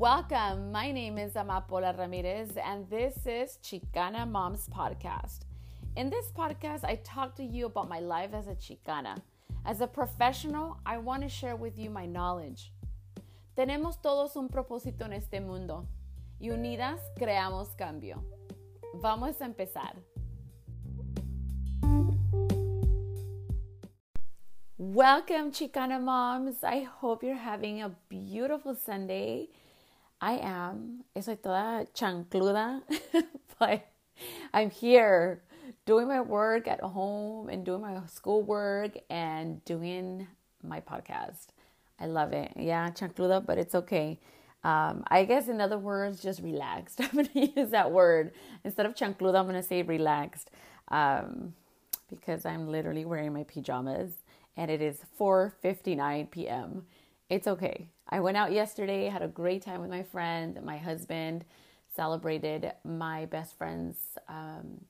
Welcome. My name is Amapola Ramirez, and this is Chicana Moms Podcast. In this podcast, I talk to you about my life as a Chicana. As a professional, I want to share with you my knowledge. Tenemos todos un propósito en este mundo y unidas creamos cambio. Vamos a empezar. Welcome, Chicana moms. I hope you're having a beautiful Sunday. I am. Soy toda chancluda, but I'm here doing my work at home and doing my schoolwork and doing my podcast. I love it. Yeah, chancluda, but it's okay. Um, I guess in other words, just relaxed. I'm gonna use that word instead of chancluda. I'm gonna say relaxed um, because I'm literally wearing my pajamas and it is 4:59 p.m. It's okay. I went out yesterday, had a great time with my friend, my husband, celebrated my best friend's um,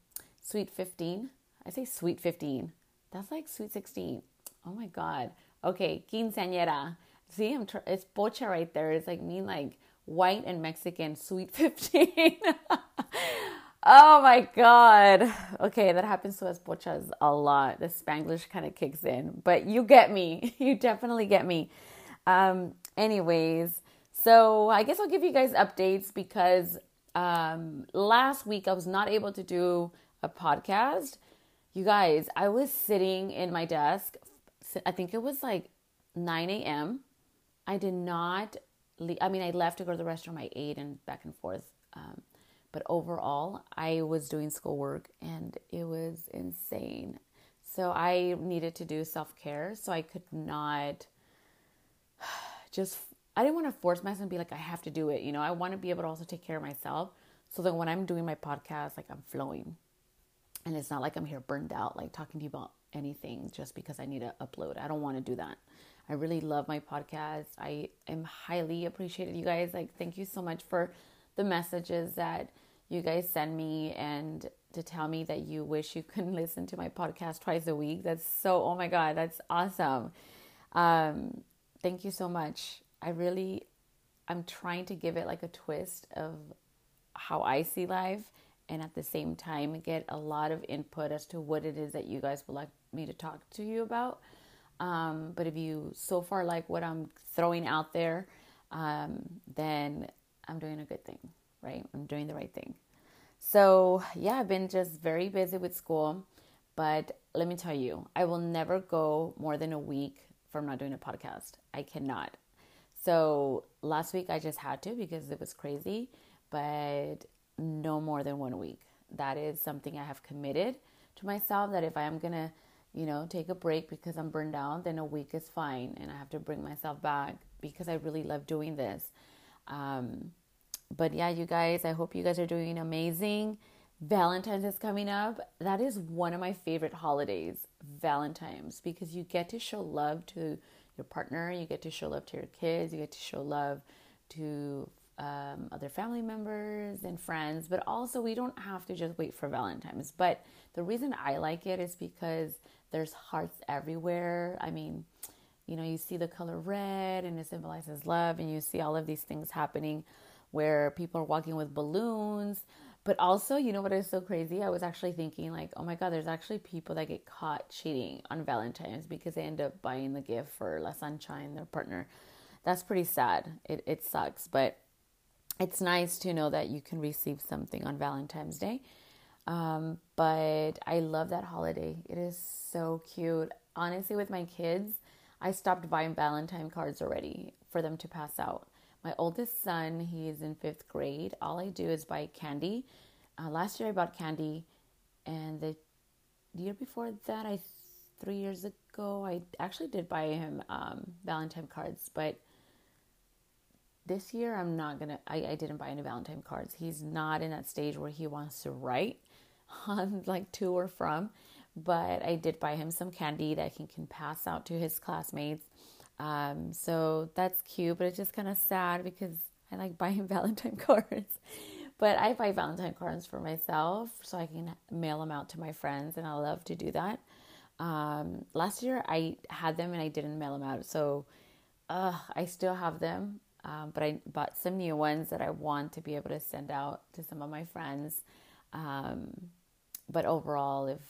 sweet 15. I say sweet 15. That's like sweet 16. Oh my God. Okay, quinceañera. See, I'm tr- it's pocha right there. It's like mean like white and Mexican sweet 15. oh my God. Okay, that happens to us pochas a lot. The Spanglish kind of kicks in, but you get me. You definitely get me. Um, anyways, so I guess I'll give you guys updates because um, last week I was not able to do a podcast. You guys, I was sitting in my desk. I think it was like 9 a.m. I did not leave. I mean, I left to go to the restroom. I ate and back and forth. Um, but overall, I was doing schoolwork and it was insane. So I needed to do self care. So I could not just I didn't want to force myself and be like I have to do it. You know, I want to be able to also take care of myself so that when I'm doing my podcast, like I'm flowing, and it's not like I'm here burned out, like talking to you about anything just because I need to upload. I don't want to do that. I really love my podcast. I am highly appreciated, you guys. Like, thank you so much for the messages that you guys send me and to tell me that you wish you could listen to my podcast twice a week. That's so, oh my God, that's awesome. Um, thank you so much. I really, I'm trying to give it like a twist of how I see life and at the same time get a lot of input as to what it is that you guys would like me to talk to you about. Um, but if you so far like what I'm throwing out there, um, then I'm doing a good thing, right? I'm doing the right thing. So, yeah, I've been just very busy with school, but let me tell you, I will never go more than a week from not doing a podcast. I cannot. So last week I just had to because it was crazy, but no more than one week. That is something I have committed to myself that if I am going to, you know, take a break because I'm burned out, then a week is fine and I have to bring myself back because I really love doing this. Um, but yeah, you guys, I hope you guys are doing amazing. Valentine's is coming up. That is one of my favorite holidays, Valentine's, because you get to show love to your partner, you get to show love to your kids, you get to show love to um, other family members and friends, but also we don't have to just wait for Valentine's. But the reason I like it is because there's hearts everywhere. I mean, you know, you see the color red and it symbolizes love, and you see all of these things happening where people are walking with balloons but also, you know what is so crazy? I was actually thinking, like, oh my God, there's actually people that get caught cheating on Valentine's because they end up buying the gift for La Sunshine, their partner. That's pretty sad. It, it sucks, but it's nice to know that you can receive something on Valentine's Day. Um, but I love that holiday. It is so cute. Honestly, with my kids, I stopped buying Valentine cards already for them to pass out. My oldest son, he's in fifth grade. All I do is buy candy. Uh, last year I bought candy, and the year before that, I three years ago, I actually did buy him um, Valentine cards. But this year, I'm not gonna. I, I didn't buy any Valentine cards. He's not in that stage where he wants to write on like to or from. But I did buy him some candy that he can pass out to his classmates um, so that's cute, but it's just kind of sad because I like buying Valentine cards. but I buy Valentine cards for myself so I can mail them out to my friends, and I love to do that. Um, last year I had them and I didn't mail them out, so uh, I still have them. um, but I bought some new ones that I want to be able to send out to some of my friends. Um, but overall, if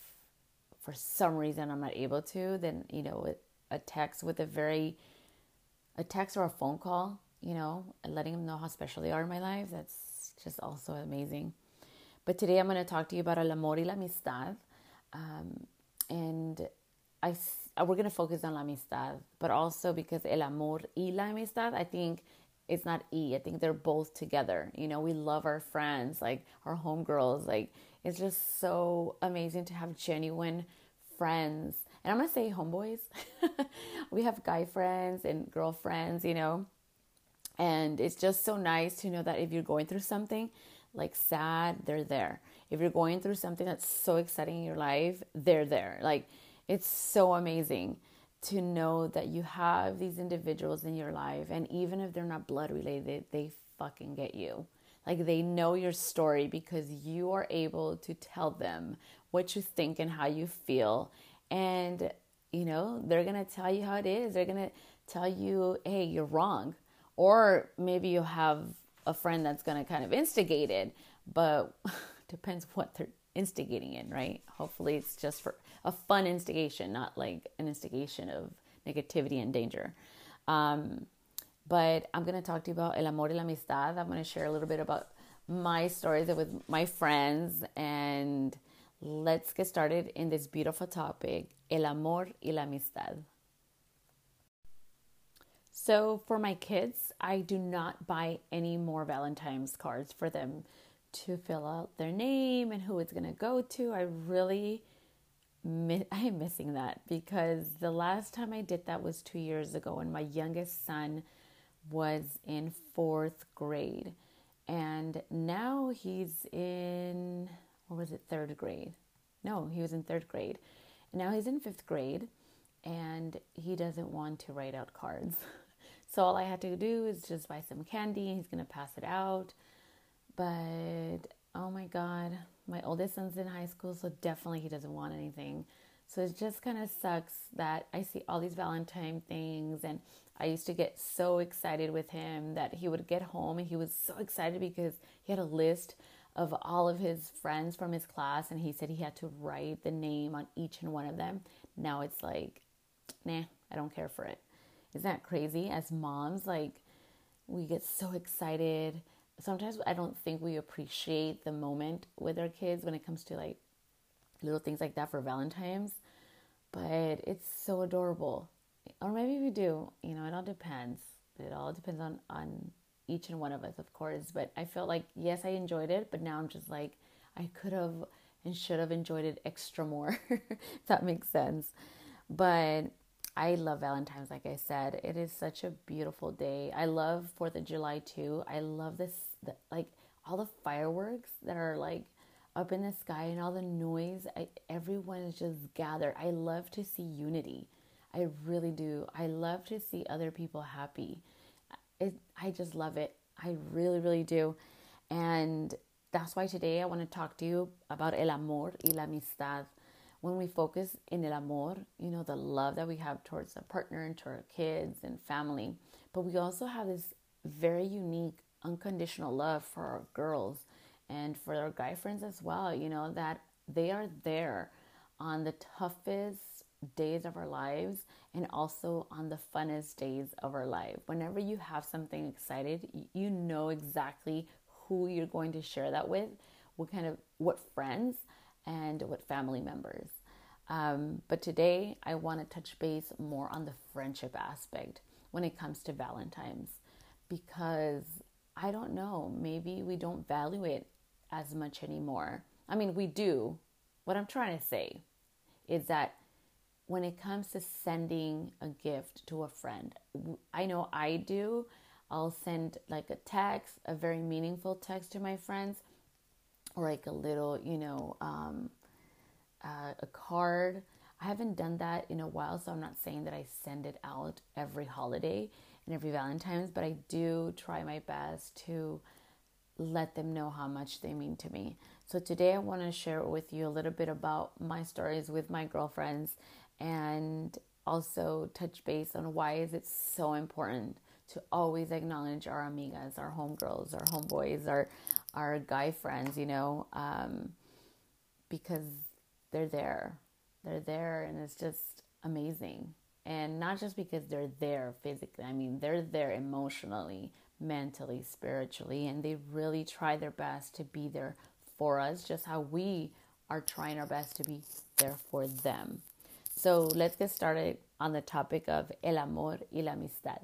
for some reason I'm not able to, then you know, a text with a very a text or a phone call, you know, letting them know how special they are in my life. That's just also amazing. But today I'm going to talk to you about el amor y la amistad, um, and I we're going to focus on la amistad, but also because el amor y la amistad, I think it's not e. I think they're both together. You know, we love our friends, like our homegirls. Like it's just so amazing to have genuine friends. And I'm gonna say homeboys. we have guy friends and girlfriends, you know. And it's just so nice to know that if you're going through something like sad, they're there. If you're going through something that's so exciting in your life, they're there. Like it's so amazing to know that you have these individuals in your life and even if they're not blood related they fucking get you like they know your story because you are able to tell them what you think and how you feel and you know they're gonna tell you how it is they're gonna tell you hey you're wrong or maybe you have a friend that's gonna kind of instigate it but depends what they're instigating in right hopefully it's just for a fun instigation, not like an instigation of negativity and danger. Um, but I'm going to talk to you about el amor y la amistad. I'm going to share a little bit about my stories with my friends and let's get started in this beautiful topic el amor y la amistad. So, for my kids, I do not buy any more Valentine's cards for them to fill out their name and who it's going to go to. I really I am missing that because the last time I did that was two years ago, and my youngest son was in fourth grade, and now he's in what was it, third grade? No, he was in third grade. Now he's in fifth grade, and he doesn't want to write out cards. so all I had to do is just buy some candy, he's gonna pass it out. But oh my god, my oldest son's in high school, so definitely he doesn't want anything. So it just kind of sucks that I see all these Valentine things, and I used to get so excited with him that he would get home and he was so excited because he had a list of all of his friends from his class, and he said he had to write the name on each and one of them. Now it's like, nah, I don't care for it. Isn't that crazy? As moms, like, we get so excited sometimes I don't think we appreciate the moment with our kids when it comes to like little things like that for Valentine's. But it's so adorable. Or maybe we do. You know, it all depends. It all depends on on each and one of us, of course. But I felt like yes, I enjoyed it, but now I'm just like I could have and should have enjoyed it extra more. if that makes sense. But I love Valentine's, like I said. It is such a beautiful day. I love Fourth of July too. I love this, the, like all the fireworks that are like up in the sky and all the noise. I, everyone is just gathered. I love to see unity. I really do. I love to see other people happy. It, I just love it. I really, really do. And that's why today I want to talk to you about el amor y la amistad when we focus in el amor, you know, the love that we have towards our partner and to our kids and family, but we also have this very unique unconditional love for our girls and for our guy friends as well, you know, that they are there on the toughest days of our lives and also on the funnest days of our life. Whenever you have something excited, you know exactly who you're going to share that with, what kind of what friends and what family members. Um, but today, I want to touch base more on the friendship aspect when it comes to Valentine's because I don't know, maybe we don't value it as much anymore. I mean, we do. What I'm trying to say is that when it comes to sending a gift to a friend, I know I do. I'll send like a text, a very meaningful text to my friends, or like a little, you know, um, uh, a card. I haven't done that in a while, so I'm not saying that I send it out every holiday and every Valentine's, but I do try my best to let them know how much they mean to me. So today I want to share with you a little bit about my stories with my girlfriends and also touch base on why is it so important to always acknowledge our amigas, our homegirls, our homeboys, our our guy friends, you know, um, because they're there. They're there, and it's just amazing. And not just because they're there physically, I mean, they're there emotionally, mentally, spiritually, and they really try their best to be there for us, just how we are trying our best to be there for them. So let's get started on the topic of el amor y la amistad.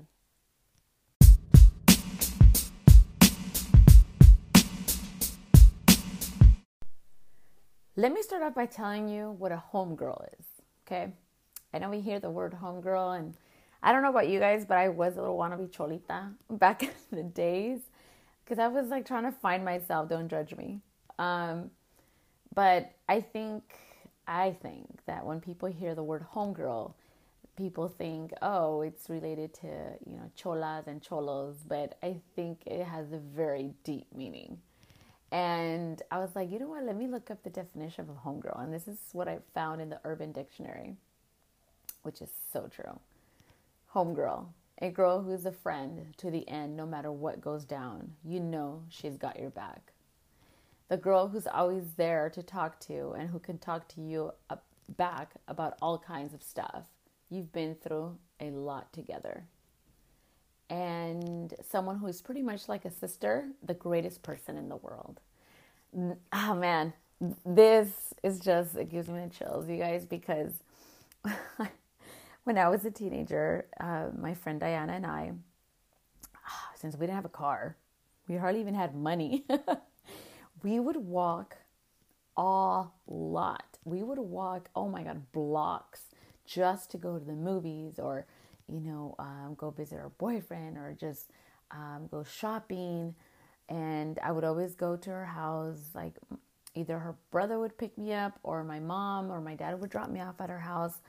Let me start off by telling you what a homegirl is, okay? I know we hear the word homegirl, and I don't know about you guys, but I was a little wannabe cholita back in the days because I was like trying to find myself. Don't judge me. Um, but I think, I think that when people hear the word homegirl, people think, oh, it's related to, you know, cholas and cholos, but I think it has a very deep meaning. And I was like, you know what? Let me look up the definition of homegirl. And this is what I found in the Urban Dictionary, which is so true. Homegirl, a girl who's a friend to the end, no matter what goes down. You know she's got your back. The girl who's always there to talk to and who can talk to you back about all kinds of stuff. You've been through a lot together and someone who is pretty much like a sister, the greatest person in the world. Oh man, this is just, it gives me chills, you guys, because when I was a teenager, uh, my friend Diana and I, since we didn't have a car, we hardly even had money, we would walk a lot. We would walk, oh my God, blocks just to go to the movies or you know, um, go visit her boyfriend or just um, go shopping. And I would always go to her house. Like either her brother would pick me up, or my mom or my dad would drop me off at her house.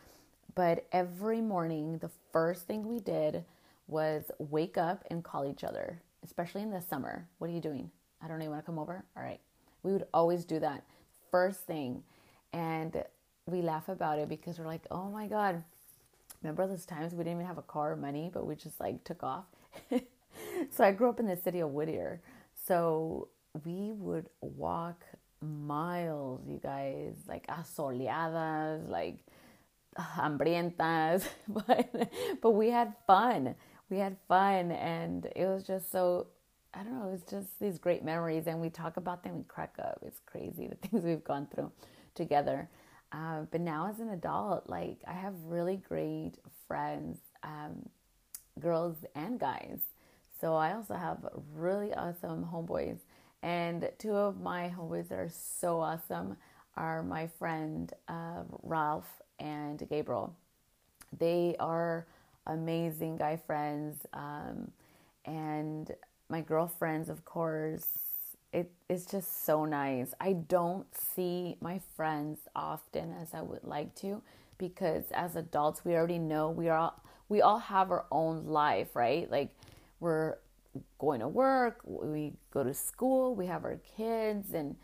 But every morning, the first thing we did was wake up and call each other, especially in the summer. What are you doing? I don't know. You want to come over? All right. We would always do that first thing. And we laugh about it because we're like, oh my God, Remember those times we didn't even have a car or money, but we just like took off? so I grew up in the city of Whittier. So we would walk miles, you guys, like asoleadas, like hambrientas, but but we had fun. We had fun, and it was just so. I don't know. it's just these great memories, and we talk about them. We crack up. It's crazy the things we've gone through together. Uh, but now as an adult, like I have really great friends, um, girls and guys. So I also have really awesome homeboys. And two of my homeboys that are so awesome are my friend uh, Ralph and Gabriel. They are amazing guy friends. Um, and my girlfriends, of course, it is just so nice. I don't see my friends often as I would like to because as adults we already know we are all, we all have our own life, right? Like we're going to work, we go to school, we have our kids and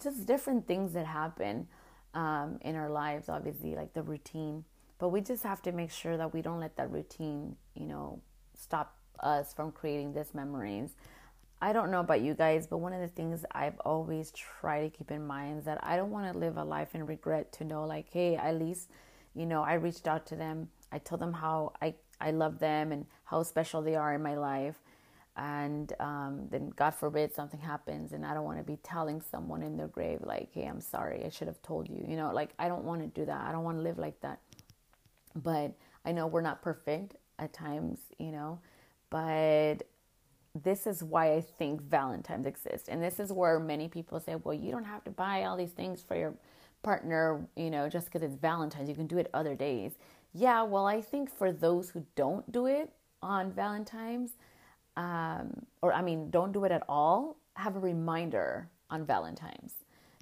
just different things that happen um, in our lives, obviously, like the routine. But we just have to make sure that we don't let that routine, you know, stop us from creating these memories. I don't know about you guys, but one of the things I've always tried to keep in mind is that I don't want to live a life in regret to know, like, hey, at least, you know, I reached out to them. I told them how I, I love them and how special they are in my life. And um, then, God forbid, something happens, and I don't want to be telling someone in their grave, like, hey, I'm sorry, I should have told you. You know, like, I don't want to do that. I don't want to live like that. But I know we're not perfect at times, you know, but this is why I think Valentine's exists. And this is where many people say, well, you don't have to buy all these things for your partner, you know, just because it's Valentine's. You can do it other days. Yeah, well, I think for those who don't do it on Valentine's, um, or I mean, don't do it at all, have a reminder on Valentine's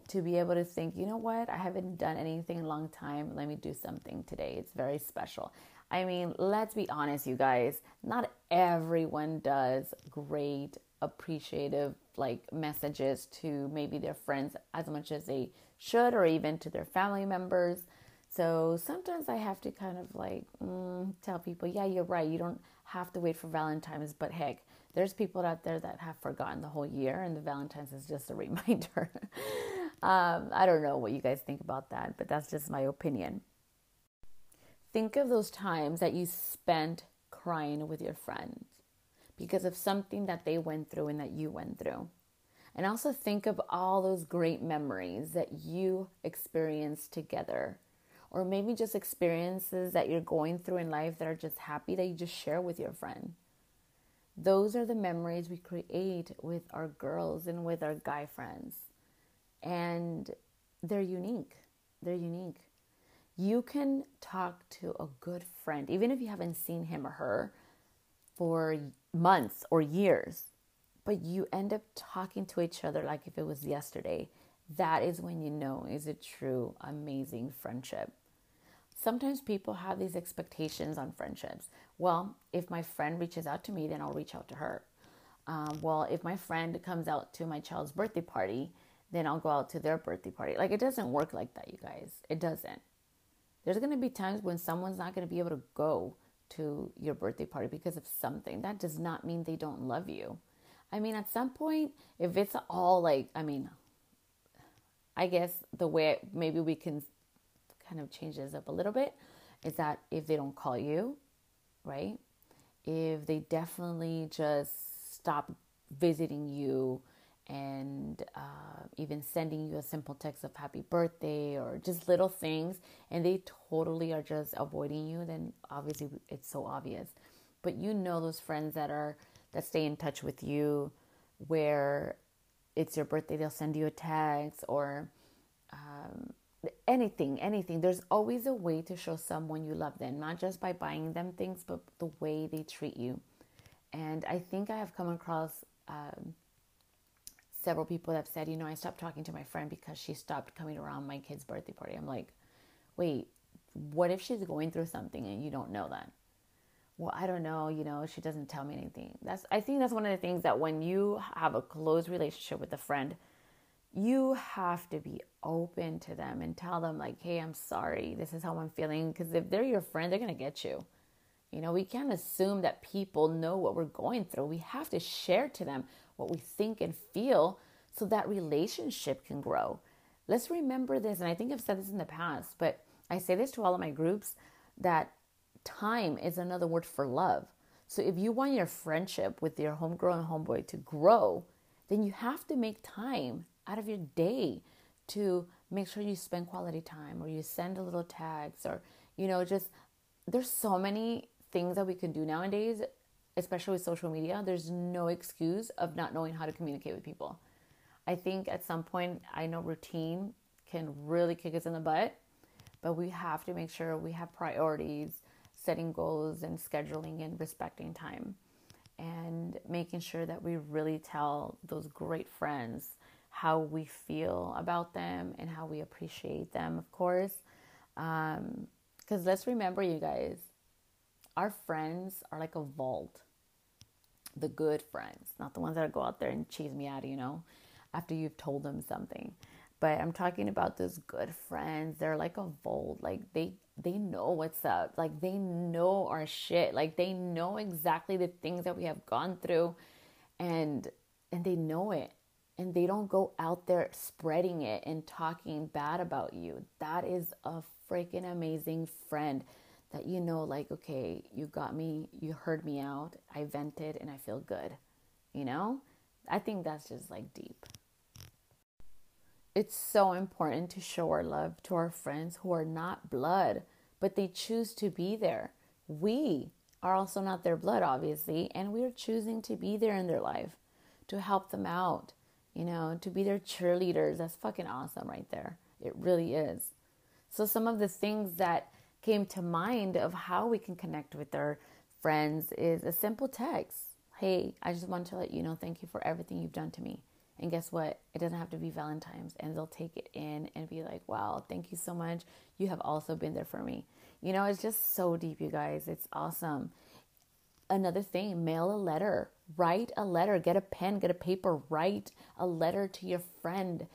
to be able to think, you know what, I haven't done anything in a long time. Let me do something today. It's very special. I mean, let's be honest, you guys, not everyone does great, appreciative like messages to maybe their friends as much as they should, or even to their family members. So sometimes I have to kind of like mm, tell people, yeah, you're right. You don't have to wait for Valentine's, but heck, there's people out there that have forgotten the whole year, and the Valentine's is just a reminder. um, I don't know what you guys think about that, but that's just my opinion. Think of those times that you spent crying with your friends because of something that they went through and that you went through. And also think of all those great memories that you experienced together. Or maybe just experiences that you're going through in life that are just happy that you just share with your friend. Those are the memories we create with our girls and with our guy friends. And they're unique. They're unique. You can talk to a good friend, even if you haven't seen him or her for months or years, but you end up talking to each other like if it was yesterday. That is when you know is a true amazing friendship. Sometimes people have these expectations on friendships. Well, if my friend reaches out to me, then I'll reach out to her. Um, well, if my friend comes out to my child's birthday party, then I'll go out to their birthday party. Like it doesn't work like that, you guys. It doesn't. There's going to be times when someone's not going to be able to go to your birthday party because of something. That does not mean they don't love you. I mean, at some point, if it's all like, I mean, I guess the way maybe we can kind of change this up a little bit is that if they don't call you, right? If they definitely just stop visiting you and uh, even sending you a simple text of happy birthday or just little things, and they totally are just avoiding you, then obviously it's so obvious. But you know those friends that are that stay in touch with you, where it's your birthday, they'll send you a text or um, anything, anything. There's always a way to show someone you love them, not just by buying them things, but the way they treat you. And I think I have come across. Um, several people have said, you know, I stopped talking to my friend because she stopped coming around my kid's birthday party. I'm like, wait, what if she's going through something and you don't know that? Well, I don't know, you know, she doesn't tell me anything. That's I think that's one of the things that when you have a close relationship with a friend, you have to be open to them and tell them like, "Hey, I'm sorry. This is how I'm feeling." Because if they're your friend, they're gonna get you. You know, we can't assume that people know what we're going through. We have to share to them what we think and feel so that relationship can grow. Let's remember this, and I think I've said this in the past, but I say this to all of my groups that time is another word for love. So if you want your friendship with your homegrown homeboy to grow, then you have to make time out of your day to make sure you spend quality time or you send a little text or you know just there's so many things that we can do nowadays especially with social media, there's no excuse of not knowing how to communicate with people. I think at some point, I know routine can really kick us in the butt, but we have to make sure we have priorities, setting goals, and scheduling and respecting time, and making sure that we really tell those great friends how we feel about them and how we appreciate them, of course. Because um, let's remember, you guys, our friends are like a vault the good friends, not the ones that go out there and chase me out, you know, after you've told them something. But I'm talking about those good friends. They're like a vault. Like they they know what's up. Like they know our shit. Like they know exactly the things that we have gone through and and they know it. And they don't go out there spreading it and talking bad about you. That is a freaking amazing friend that you know, like, okay, you got me, you heard me out, I vented, and I feel good. You know? I think that's just like deep. It's so important to show our love to our friends who are not blood, but they choose to be there. We are also not their blood, obviously, and we are choosing to be there in their life to help them out, you know, to be their cheerleaders. That's fucking awesome right there. It really is. So, some of the things that came to mind of how we can connect with our friends is a simple text. Hey, I just want to let you know thank you for everything you've done to me. And guess what? It doesn't have to be Valentine's. And they'll take it in and be like, wow, thank you so much. You have also been there for me. You know, it's just so deep, you guys. It's awesome. Another thing, mail a letter. Write a letter. Get a pen, get a paper. Write a letter to your friend.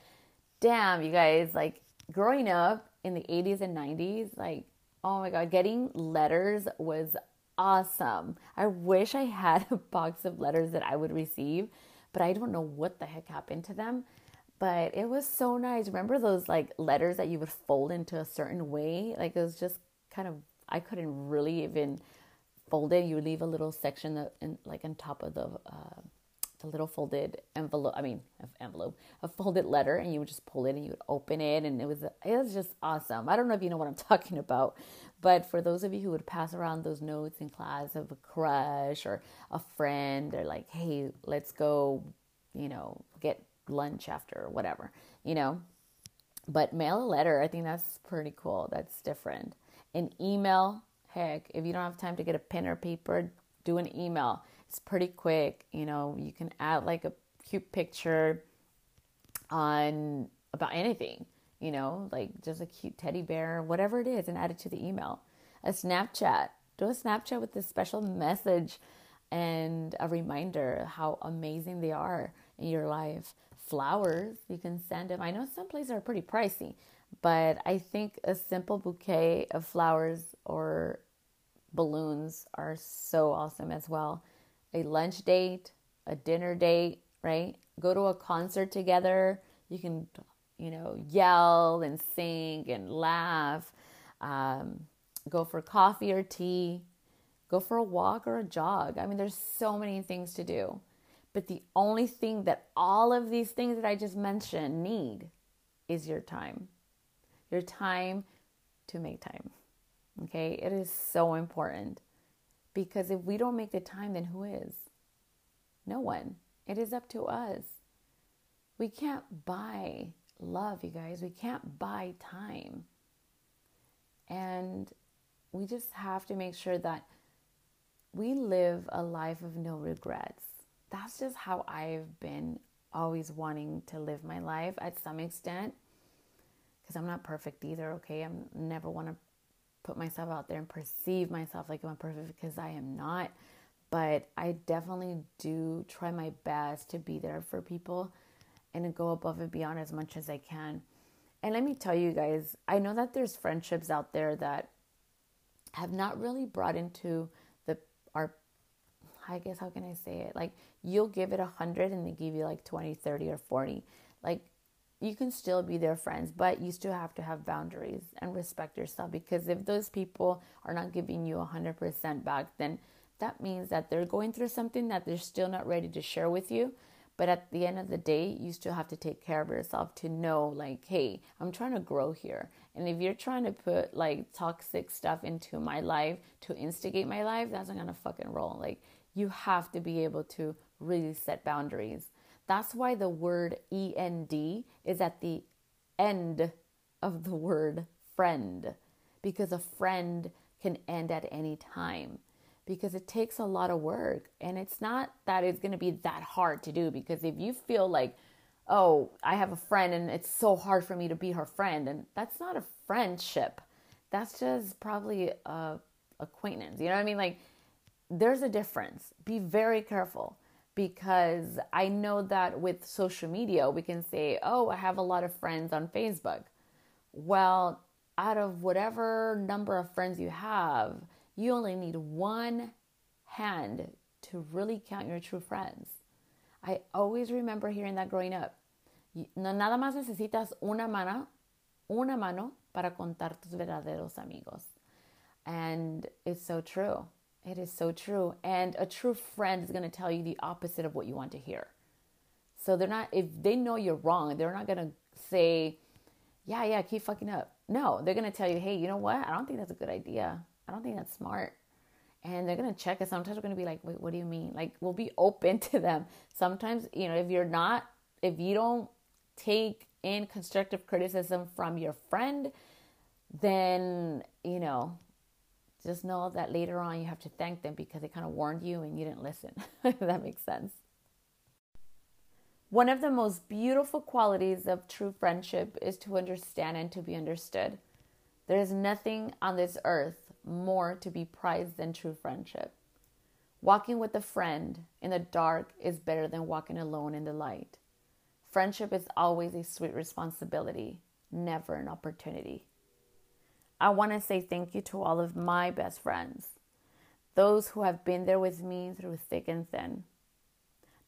Damn, you guys, like growing up, in the 80s and 90s, like, oh my God, getting letters was awesome. I wish I had a box of letters that I would receive, but I don't know what the heck happened to them. But it was so nice. Remember those like letters that you would fold into a certain way? Like it was just kind of, I couldn't really even fold it. You would leave a little section in, like on top of the, uh, the little folded envelope. I mean, envelope, a folded letter, and you would just pull it and you would open it, and it was it was just awesome. I don't know if you know what I'm talking about, but for those of you who would pass around those notes in class of a crush or a friend, or like, hey, let's go, you know, get lunch after or whatever, you know. But mail a letter, I think that's pretty cool. That's different. An email, heck, if you don't have time to get a pen or paper, do an email. It's pretty quick. You know, you can add like a cute picture on about anything you know, like just a cute teddy bear, whatever it is, and add it to the email. A Snapchat, do a Snapchat with a special message and a reminder how amazing they are in your life. Flowers, you can send them. I know some places are pretty pricey, but I think a simple bouquet of flowers or balloons are so awesome as well. A lunch date, a dinner date, right? Go to a concert together. You can you know, yell and sing and laugh, um, go for coffee or tea, go for a walk or a jog. I mean, there's so many things to do. But the only thing that all of these things that I just mentioned need is your time. Your time to make time. Okay? It is so important because if we don't make the time, then who is? No one. It is up to us. We can't buy love, you guys. We can't buy time. And we just have to make sure that we live a life of no regrets. That's just how I've been always wanting to live my life at some extent. Because I'm not perfect either, okay? I'm never want to put myself out there and perceive myself like I'm perfect because I am not. But I definitely do try my best to be there for people and go above and beyond as much as I can. And let me tell you guys, I know that there's friendships out there that have not really brought into the our I guess how can I say it? Like you'll give it a hundred and they give you like 20, 30 or 40. Like you can still be their friends, but you still have to have boundaries and respect yourself because if those people are not giving you a hundred percent back, then that means that they're going through something that they're still not ready to share with you but at the end of the day, you still have to take care of yourself to know, like, hey, I'm trying to grow here. And if you're trying to put like toxic stuff into my life to instigate my life, that's not gonna fucking roll. Like, you have to be able to really set boundaries. That's why the word END is at the end of the word friend, because a friend can end at any time because it takes a lot of work and it's not that it's going to be that hard to do because if you feel like oh i have a friend and it's so hard for me to be her friend and that's not a friendship. That's just probably a acquaintance you know what i mean? Like there's a difference. Be very careful because i know that with social media we can say oh i have a lot of friends on facebook well out of whatever number of friends you have you only need one hand to really count your true friends. I always remember hearing that growing up. No, nada más necesitas una mano, una mano para contar tus verdaderos amigos. And it's so true. It is so true. And a true friend is going to tell you the opposite of what you want to hear. So they're not, if they know you're wrong, they're not going to say, yeah, yeah, keep fucking up. No, they're going to tell you, hey, you know what? I don't think that's a good idea. I don't think that's smart. And they're going to check it. Sometimes we're going to be like, wait, what do you mean? Like, we'll be open to them. Sometimes, you know, if you're not, if you don't take in constructive criticism from your friend, then, you know, just know that later on you have to thank them because they kind of warned you and you didn't listen. if that makes sense. One of the most beautiful qualities of true friendship is to understand and to be understood. There is nothing on this earth more to be prized than true friendship. Walking with a friend in the dark is better than walking alone in the light. Friendship is always a sweet responsibility, never an opportunity. I want to say thank you to all of my best friends, those who have been there with me through thick and thin.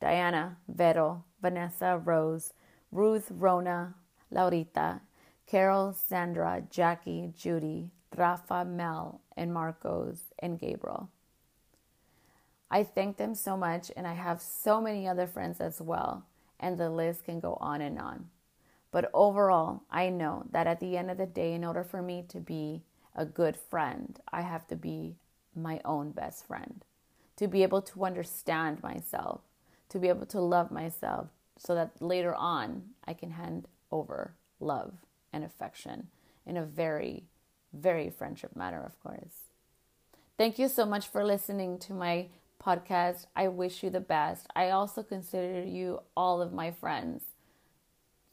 Diana, Vero, Vanessa, Rose, Ruth, Rona, Laurita, Carol, Sandra, Jackie, Judy, Rafa, Mel, and Marcos, and Gabriel. I thank them so much, and I have so many other friends as well, and the list can go on and on. But overall, I know that at the end of the day, in order for me to be a good friend, I have to be my own best friend, to be able to understand myself, to be able to love myself, so that later on I can hand over love and affection in a very, very friendship manner, of course. Thank you so much for listening to my podcast. I wish you the best. I also consider you all of my friends.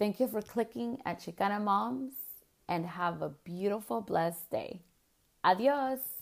Thank you for clicking at Chicana Moms and have a beautiful, blessed day. Adios.